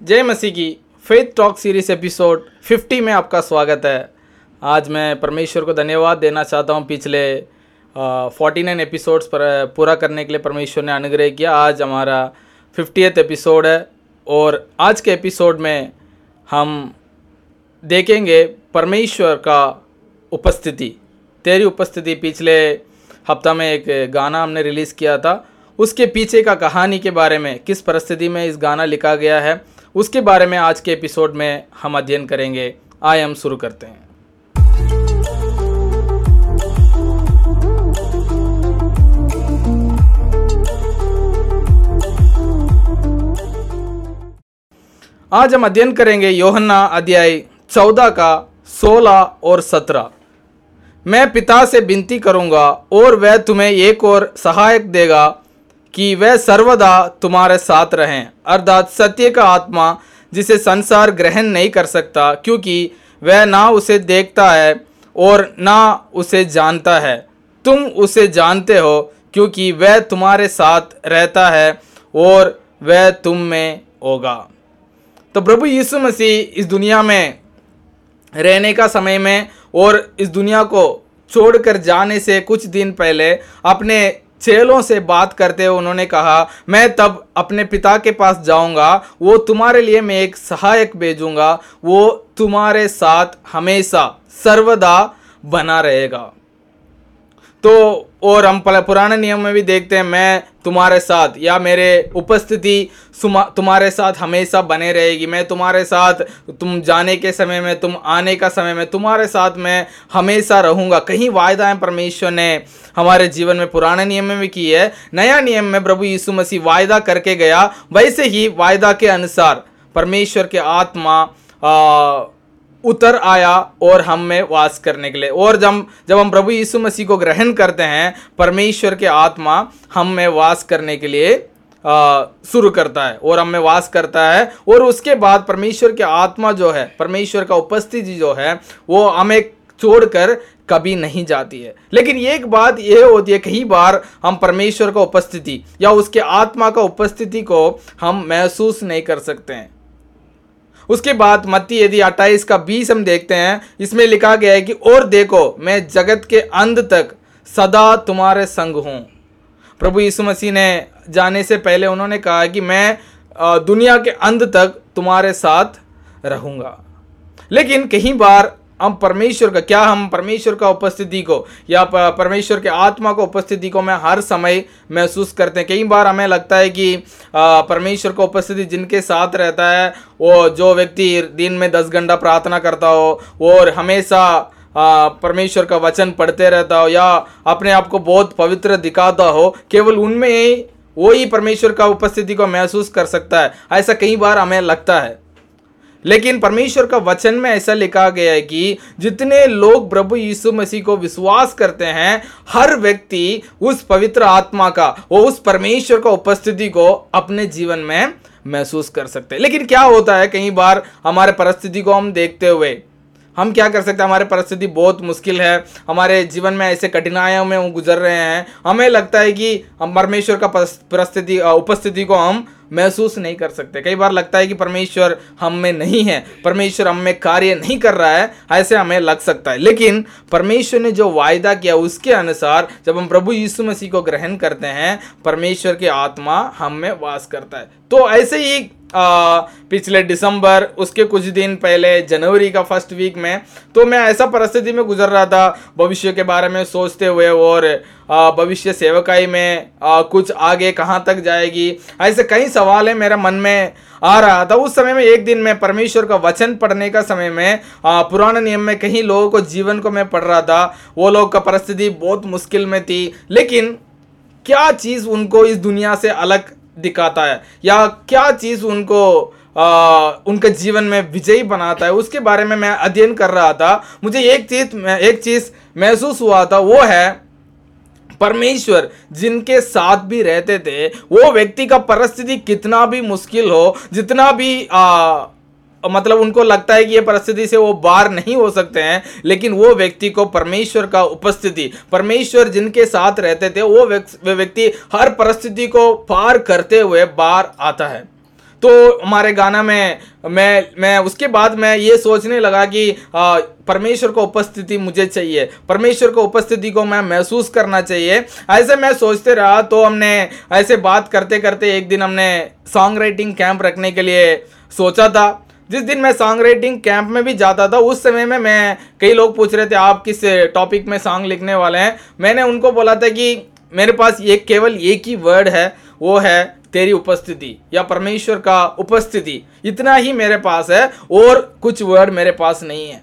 जय मसीह की faith talk series episode 50 में आपका स्वागत है। आज मैं परमेश्वर को धन्यवाद देना चाहता हूँ पिछले फोर्टी नाइन एपिसोड्स पर पूरा करने के लिए परमेश्वर ने अनुग्रह किया। आज हमारा फिफ्टियथ एपिसोड है और आज के एपिसोड में हम देखेंगे परमेश्वर का उपस्थिति। तेरी उपस्थिति पिछले हफ़्ता में एक गाना हमने रिलीज़ किया था। उसके पीछे का कहानी के बारे में, किस परिस्थिति में इस गाना लिखा गया है उसके बारे में आज के एपिसोड में हम अध्ययन करेंगे। आए हम शुरू करते हैं। आज हम अध्ययन करेंगे योहन्ना अध्याय चौदह का सोलह और सत्रह। मैं पिता से विनती करूँगा और वह तुम्हें एक और सहायक देगा कि वह सर्वदा तुम्हारे साथ रहें। अर्थात सत्य का आत्मा, जिसे संसार ग्रहण नहीं कर सकता, क्योंकि वह ना उसे देखता है और ना उसे जानता है। तुम उसे जानते हो, क्योंकि वह तुम्हारे साथ रहता है और वह तुम में होगा। तो प्रभु यीशु मसीह इस दुनिया में रहने का समय में और इस दुनिया को छोड़कर जाने से कुछ दिन पहले अपने चेलों से बात करते हुए उन्होंने कहा, मैं तब अपने पिता के पास जाऊँगा, वो तुम्हारे लिए मैं एक सहायक भेजूँगा, वो तुम्हारे साथ हमेशा, सर्वदा बना रहेगा। तो और हम पुराने नियम में भी देखते हैं मैं तुम्हारे साथ या मेरे उपस्थिति तुम्हारे साथ हमेशा बने रहेगी। मैं तुम्हारे साथ तुम जाने के समय में तुम आने का समय में तुम्हारे साथ मैं हमेशा रहूँगा। कहीं वायदाएँ परमेश्वर ने हमारे जीवन में पुराने नियम में भी की है नया नियम में प्रभु यीशु मसीह वायदा करके गया वैसे ही वायदा के अनुसार परमेश्वर के आत्मा आ, उतर आया और हम में वास करने के लिए। और जब जब हम प्रभु यीशु मसीह को ग्रहण करते हैं, परमेश्वर के आत्मा हम में वास करने के लिए शुरू करता है और हम वास करता है। और उसके बाद परमेश्वर के आत्मा जो है, परमेश्वर का उपस्थिति जो है, वो हमें छोड़कर कभी नहीं जाती है। लेकिन एक बात यह होती है, कई बार हम परमेश्वर का उपस्थिति या उसके आत्मा का उपस्थिति को हम महसूस नहीं कर सकते हैं। उसके बाद मत्ती, यदि अट्ठाईस का बीस हम देखते हैं, इसमें लिखा गया है कि, और देखो, मैं जगत के अंत तक सदा तुम्हारे संग हूँ। प्रभु यीशु मसीह ने जाने से पहले उन्होंने कहा कि मैं दुनिया के अंत तक तुम्हारे साथ रहूँगा। लेकिन कहीं बार हम परमेश्वर का, क्या हम परमेश्वर का उपस्थिति को या परमेश्वर के आत्मा को उपस्थिति को मैं हर समय महसूस करते हैं। कई बार हमें लगता है कि परमेश्वर का उपस्थिति जिनके साथ रहता है, वो जो व्यक्ति दिन में दस घंटा प्रार्थना करता हो और हमेशा परमेश्वर का वचन पढ़ते रहता हो या अपने आप को बहुत पवित्र दिखाता हो, केवल उनमें वो ही परमेश्वर का उपस्थिति को महसूस कर सकता है। ऐसा कई बार हमें लगता है। लेकिन परमेश्वर का वचन में ऐसा लिखा गया है कि जितने लोग प्रभु यीशु मसीह को विश्वास करते हैं, हर व्यक्ति उस पवित्र आत्मा का, वो उस परमेश्वर का उपस्थिति को अपने जीवन में महसूस कर सकते हैं। लेकिन क्या होता है, कई बार हमारे परिस्थिति को हम देखते हुए, हम क्या कर सकते हैं, हमारे परिस्थिति बहुत मुश्किल है, हमारे जीवन में ऐसे कठिनाइयों में हम गुजर रहे हैं, हमें लगता है कि हम परमेश्वर का परिस्थिति, उपस्थिति को हम महसूस नहीं कर सकते। कई बार लगता है कि परमेश्वर हम में नहीं है परमेश्वर हम में कार्य नहीं कर रहा है ऐसे हमें लग सकता है। लेकिन परमेश्वर ने जो वायदा किया उसके अनुसार जब हम प्रभु यीशु मसीह को ग्रहण करते हैं परमेश्वर की आत्मा हम में वास करता है। तो ऐसे ही आ, पिछले दिसंबर उसके कुछ दिन पहले जनवरी का फ़र्स्ट वीक में तो मैं ऐसा परिस्थिति में गुजर रहा था भविष्य के बारे में सोचते हुए और भविष्य सेवकाई में कुछ आगे कहाँ तक जाएगी? ऐसे कई सवाल है मेरे मन में आ रहा था। उस समय में एक दिन में परमेश्वर का वचन पढ़ने का समय में पुराने नियम में कहीं लोगों को जीवन को मैं पढ़ रहा था। वो लोग का परिस्थिति बहुत मुश्किल में थी। लेकिन क्या चीज़ उनको इस दुनिया से अलग दिखाता है? या क्या चीज़ उनको आ, उनके जीवन में विजयी बनाता है? उसके बारे में मैं अध्ययन कर रहा था। मुझे एक चीज़ एक चीज़ महसूस हुआ था। वो है परमेश्वर जिनके साथ भी रहते थे वो व्यक्ति का परिस्थिति कितना भी मुश्किल हो जितना भी आ, मतलब उनको लगता है कि ये परिस्थिति से वो बाहर नहीं हो सकते हैं लेकिन वो व्यक्ति को परमेश्वर का उपस्थिति परमेश्वर जिनके साथ रहते थे वो व्यक्ति हर परिस्थिति को पार करते हुए बाहर आता है। तो हमारे गाना में, मैं मैं, उसके बाद मैं ये सोचने लगा कि परमेश्वर को उपस्थिति मुझे चाहिए। परमेश्वर को उपस्थिति को मैं महसूस करना चाहिए। ऐसे मैं सोचते रहा तो हमने ऐसे बात करते करते एक दिन हमने सॉन्ग राइटिंग कैंप रखने के लिए सोचा था। जिस दिन मैं सॉन्ग राइटिंग कैंप में भी जाता था, उस समय में मैं, कई लोग पूछ रहे थे, आप किस टॉपिक में सॉन्ग लिखने वाले हैं? मैंने उनको बोला था कि, मेरे पास एक केवल एक ही वर्ड है, वो है तेरी उपस्थिति या परमेश्वर का उपस्थिति इतना ही मेरे पास है और कुछ वर्ड मेरे पास नहीं है।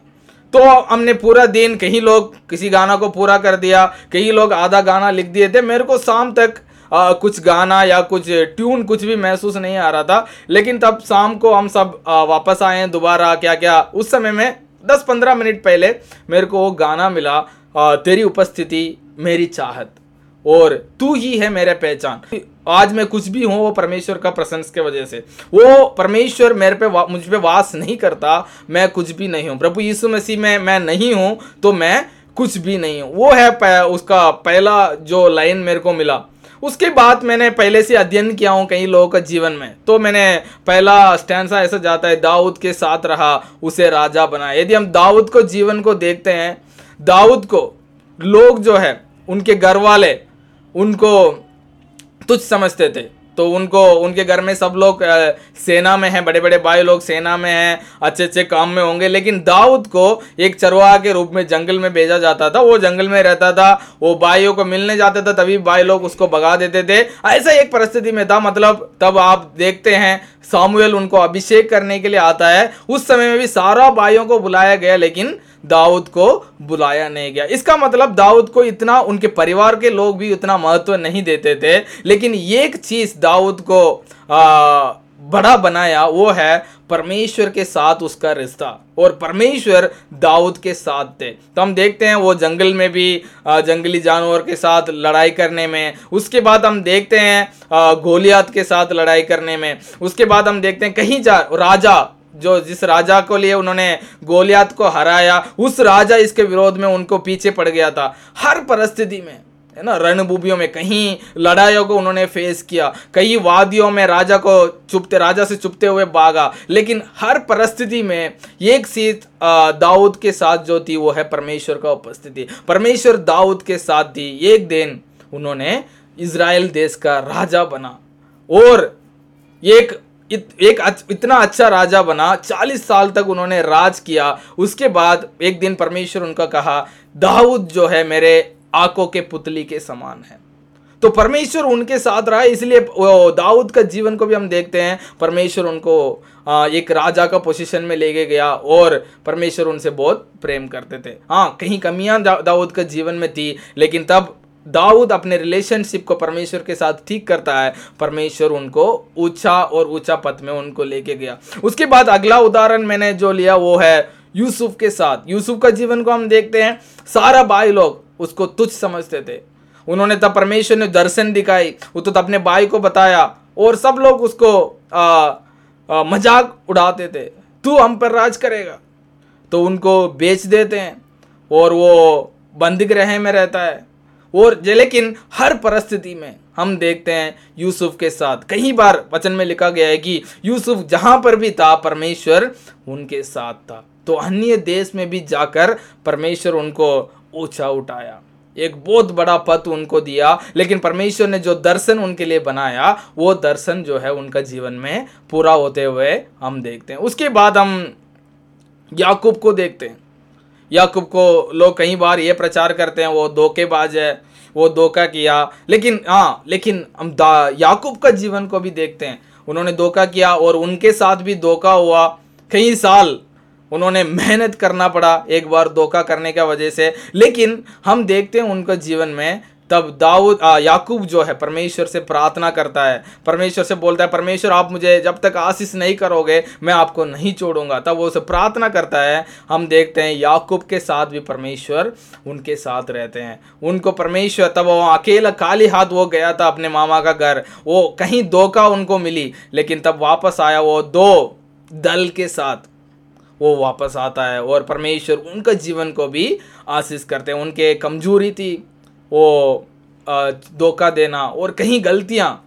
तो हमने पूरा दिन कहीं लोग किसी गाना को पूरा कर दिया कई लोग आधा गाना लिख दिए थे मेरे को शाम तक आ, कुछ गाना या कुछ ट्यून कुछ भी महसूस नहीं आ रहा था। लेकिन तब शाम को हम सब आ, वापस आए दोबारा क्या क्या उस समय में 10-15 मिनट पहले मेरे को वो गाना मिला आ, तेरी उपस्थिति मेरी चाहत और तू ही है मेरे पहचान। आज मैं कुछ भी हूँ, वो परमेश्वर का प्रशंस के वजह से। वो परमेश्वर मेरे पे मुझ पे वास नहीं करता, मैं कुछ भी नहीं हूँ। प्रभु यीशु मसीह में मैं नहीं हूँ तो मैं कुछ भी नहीं हूँ। वो है उसका पहला जो लाइन मेरे को मिला। उसके बाद मैंने पहले से अध्ययन किया हूँ कई लोगों का जीवन में। तो मैंने पहला स्टैंड सा ऐसा जाता है, दाऊद के साथ रहा, उसे राजा बनाया यदि हम दाऊद को, जीवन को देखते हैं, दाऊद को, लोग जो है, उनके घर वाले, उनको तुच्छ समझते थे। तो उनको, उनके घर में सब लोग सेना में हैं बड़े बड़े भाई लोग सेना में हैं अच्छे अच्छे काम में होंगे, लेकिन दाऊद को एक चरवाहा के रूप में जंगल में भेजा जाता था। वो जंगल में रहता था, वो भाइयों को मिलने जाता था, तभी भाई लोग उसको भगा देते थे। ऐसा एक परिस्थिति में था मतलब तब आप देखते हैं, सामुएल उनको अभिषेक करने के लिए आता है। उस समय में भी सारा भाइयों को बुलाया गया, लेकिन दाऊद को बुलाया नहीं गया। इसका मतलब दाऊद को इतना उनके परिवार के लोग भी उतना महत्व नहीं देते थे लेकिन एक चीज़ दाऊद को आ, बड़ा बनाया वो है परमेश्वर के साथ उसका रिश्ता और परमेश्वर दाऊद के साथ थे। तो हम देखते हैं वो जंगल में भी जंगली जानवर के साथ लड़ाई करने में उसके बाद हम देखते हैं गोलियात के साथ लड़ाई करने में उसके बाद हम देखते हैं कहीं जा राजा जो जिस राजा को लिए उन्होंने गोलियात को हराया, उस राजा इसके विरोध में उनको पीछे पड़ गया था। हर परिस्थिति में, है ना रणभूमियों में कहीं लड़ाइयों को उन्होंने फेस किया कई वादियों में राजा को चुपते, राजा से चुपते हुए भागा। लेकिन हर परिस्थिति में एक चीज़ दाऊद के साथ जो थी, वो है परमेश्वर का उपस्थिति। परमेश्वर दाऊद के साथ थी। एक दिन उन्होंने इसराइल देश का राजा बना और एक इत, एक इतना अच्छा राजा बना चालीस साल तक उन्होंने राज किया। उसके बाद एक दिन परमेश्वर उनका कहा दाऊद जो है मेरे आँखों के पुतली के समान है। तो परमेश्वर उनके साथ रहा इसलिए दाऊद का जीवन को भी हम देखते हैं। परमेश्वर उनको एक राजा का पोजीशन में लेके गया और परमेश्वर उनसे बहुत प्रेम करते थे। हाँ कहीं कमियाँ दाऊद का जीवन में थी लेकिन तब दाऊद अपने रिलेशनशिप को परमेश्वर के साथ ठीक करता है। परमेश्वर उनको ऊँचा और ऊँचा पथ में उनको लेके गया। उसके बाद अगला उदाहरण मैंने जो लिया वो है यूसुफ के साथ। यूसुफ का जीवन को हम देखते हैं। सारा भाई लोग उसको तुच्छ समझते थे। उन्होंने तब परमेश्वर ने दर्शन दिखाई। वो तो अपने भाई को बताया और सब लोग उसको आ, आ, मज़ाक उड़ाते थे। तू हम पर राज करेगा। तो उनको बेच देते हैं और वो बंदी ग्रह में रहता है। और लेकिन हर परिस्थिति में हम देखते हैं यूसुफ के साथ। कई बार वचन में लिखा गया है कि यूसुफ जहाँ पर भी था, परमेश्वर उनके साथ था। तो अन्य देश में भी जाकर परमेश्वर उनको ऊँचा उठाया। एक बहुत बड़ा पद उनको दिया, लेकिन परमेश्वर ने जो दर्शन उनके लिए बनाया, वो दर्शन जो है उनका जीवन में पूरा होते हुए हम देखते हैं। उसके बाद हम याकूब को देखते हैं। याकूब को लोग कई बार ये प्रचार करते हैं, वो धोखेबाज है, वो धोखा किया। लेकिन हाँ लेकिन हम याकूब का जीवन को भी देखते हैं। उन्होंने धोखा किया और उनके साथ भी धोखा हुआ। कई साल उन्होंने मेहनत करना पड़ा एक बार धोखा करने का वजह से। लेकिन हम देखते हैं उनका जीवन में तब दाऊद याकूब जो है, परमेश्वर से प्रार्थना करता है। परमेश्वर से बोलता है, परमेश्वर, आप मुझे जब तक आशीष नहीं करोगे, मैं आपको नहीं छोड़ूँगा। तब वो उसे प्रार्थना करता है। हम देखते हैं, याकूब के साथ भी परमेश्वर उनके साथ रहते हैं। उनको परमेश्वर, तब वो अकेला काली हाथ वो गया था अपने मामा का घर। वो कहीं धोखा उनको मिली, लेकिन तब वापस आया वो दो दल के साथ। वो वापस आता है और परमेश्वर उनका जीवन को भी आशीष करते हैं। उनके कमज़ोरी थी वो धोखा देना और कहीं गलतियाँ,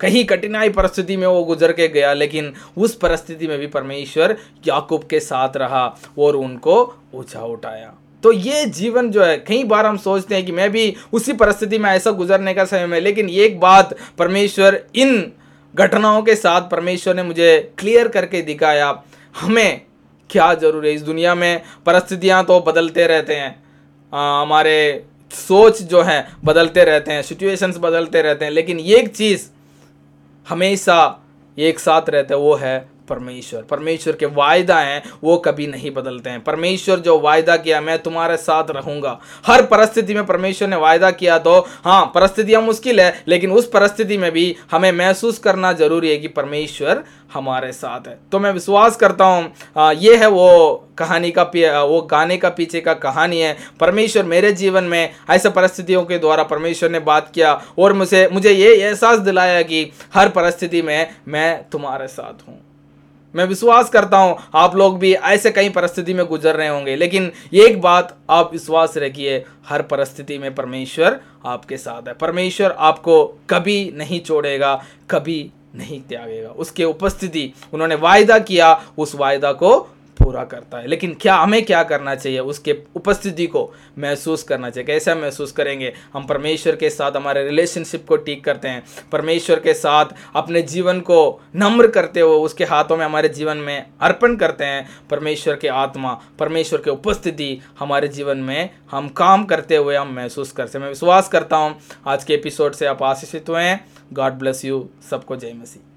कहीं कठिनाई परिस्थिति में वो गुजर के गया, लेकिन उस परिस्थिति में भी परमेश्वर याकूब के साथ रहा और उनको ऊँचा उठाया। तो ये जीवन जो है, कई बार हम सोचते हैं कि मैं भी उसी परिस्थिति में ऐसा गुजरने का समय में, लेकिन एक बात परमेश्वर इन घटनाओं के साथ परमेश्वर ने मुझे क्लियर करके दिखाया, हमें क्या ज़रूर है? इस दुनिया में परिस्थितियाँ तो बदलते रहते हैं। हमारे सोच जो है, बदलते रहते हैं सिचुएशंस बदलते रहते हैं, लेकिन ये एक चीज़ हमेशा एक साथ रहता है, वो है परमेश्वर। परमेश्वर के वायदा हैं, वो कभी नहीं बदलते हैं। परमेश्वर जो वायदा किया, मैं तुम्हारे साथ रहूँगा। हर परिस्थिति में परमेश्वर ने वायदा किया तो हाँ परिस्थितियाँ मुश्किल है, लेकिन उस परिस्थिति में भी हमें महसूस करना ज़रूरी है कि परमेश्वर हमारे साथ है। तो मैं विश्वास करता हूँ ये है वो कहानी का वो गाने का पीछे का कहानी है। परमेश्वर मेरे जीवन में ऐसे परिस्थितियों के द्वारा परमेश्वर ने बात किया और मुझे मुझे ये एहसास दिलाया कि हर परिस्थिति में मैं तुम्हारे साथ हूँ। मैं विश्वास करता हूँ, आप लोग भी ऐसे कई परिस्थिति में गुजर रहे होंगे, लेकिन एक बात आप विश्वास रखिए, हर परिस्थिति में परमेश्वर आपके साथ है। परमेश्वर आपको कभी नहीं छोड़ेगा, कभी नहीं त्यागेगा। उसके उपस्थिति, उन्होंने वायदा किया, उस वायदा को पूरा करता है। लेकिन क्या हमें क्या करना चाहिए? उसके उपस्थिति को महसूस करना चाहिए। कैसे महसूस करेंगे? हम परमेश्वर के साथ हमारे रिलेशनशिप को ठीक करते हैं। परमेश्वर के साथ अपने जीवन को नम्र करते हुए उसके हाथों में हमारे जीवन में अर्पण करते हैं। परमेश्वर के आत्मा, परमेश्वर के उपस्थिति हमारे जीवन में हम काम करते हुए हम महसूस करते हैं। मैं विश्वास करता हूँ, आज के एपिसोड से आप आशीषित हुए हैं। गॉड ब्लेस यू सबको जय मसीह।